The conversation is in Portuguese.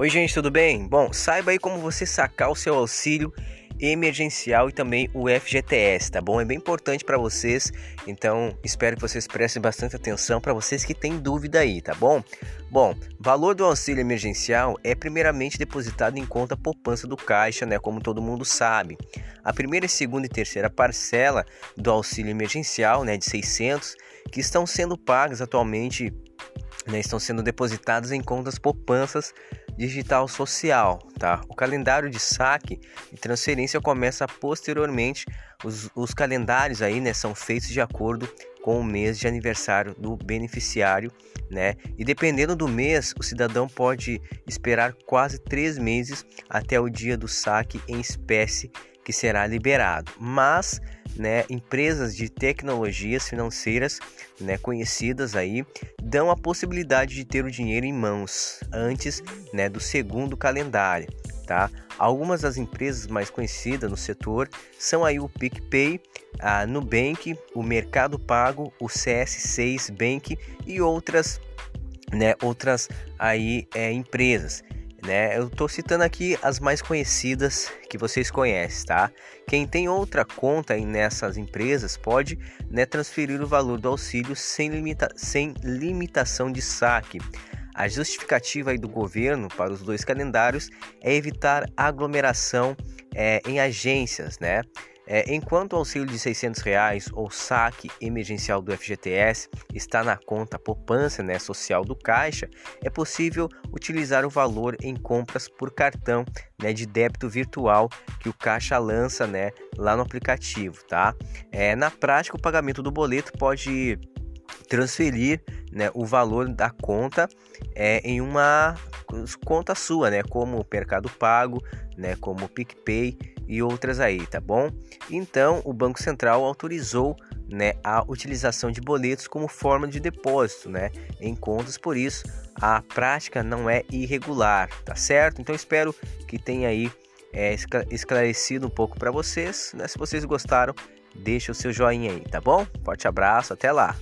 Oi, gente, tudo bem? Bom, saiba aí como você sacar o seu auxílio emergencial e também o FGTS, tá bom? É bem importante para vocês, então espero que vocês prestem bastante atenção para vocês que têm dúvida aí, tá bom? Bom, valor do auxílio emergencial é primeiramente depositado em conta poupança do Caixa, né, como todo mundo sabe. A primeira, segunda e terceira parcela do auxílio emergencial, né, de 600, que estão sendo pagas atualmente né, estão sendo depositados em contas poupanças digital social, tá? O calendário de saque e transferência começa posteriormente. Os, os calendários aí, né, são feitos de acordo com o mês de aniversário do beneficiário, né? E dependendo do mês, o cidadão pode esperar quase três meses até o dia do saque em espécie que será liberado. Mas né, empresas de tecnologias financeiras né, conhecidas aí dão a possibilidade de ter o dinheiro em mãos antes né, do segundo calendário. Tá? Algumas das empresas mais conhecidas no setor são aí o PicPay, a Nubank, o Mercado Pago, o CS6 Bank e outras, né, outras aí é, empresas né? Eu estou citando aqui as mais conhecidas que vocês conhecem, tá? Quem tem outra conta nessas empresas pode né, transferir o valor do auxílio sem, limita sem limitação de saque. A justificativa do governo para os dois calendários é evitar aglomeração é, em agências, né? É, enquanto o auxílio de 600 reais ou saque emergencial do FGTS está na conta poupança né, social do Caixa, é possível utilizar o valor em compras por cartão né, de débito virtual que o Caixa lança né, lá no aplicativo. Tá? É, na prática, o pagamento do boleto pode transferir né, o valor da conta é, em uma conta sua, né, como Mercado Pago, né, como PicPay e outras aí, tá bom? Então, o Banco Central autorizou né, a utilização de boletos como forma de depósito né, em contas, por isso a prática não é irregular, tá certo? Então, espero que tenha aí é, esclarecido um pouco para vocês. Né? Se vocês gostaram, deixa o seu joinha aí, tá bom? Forte abraço, até lá!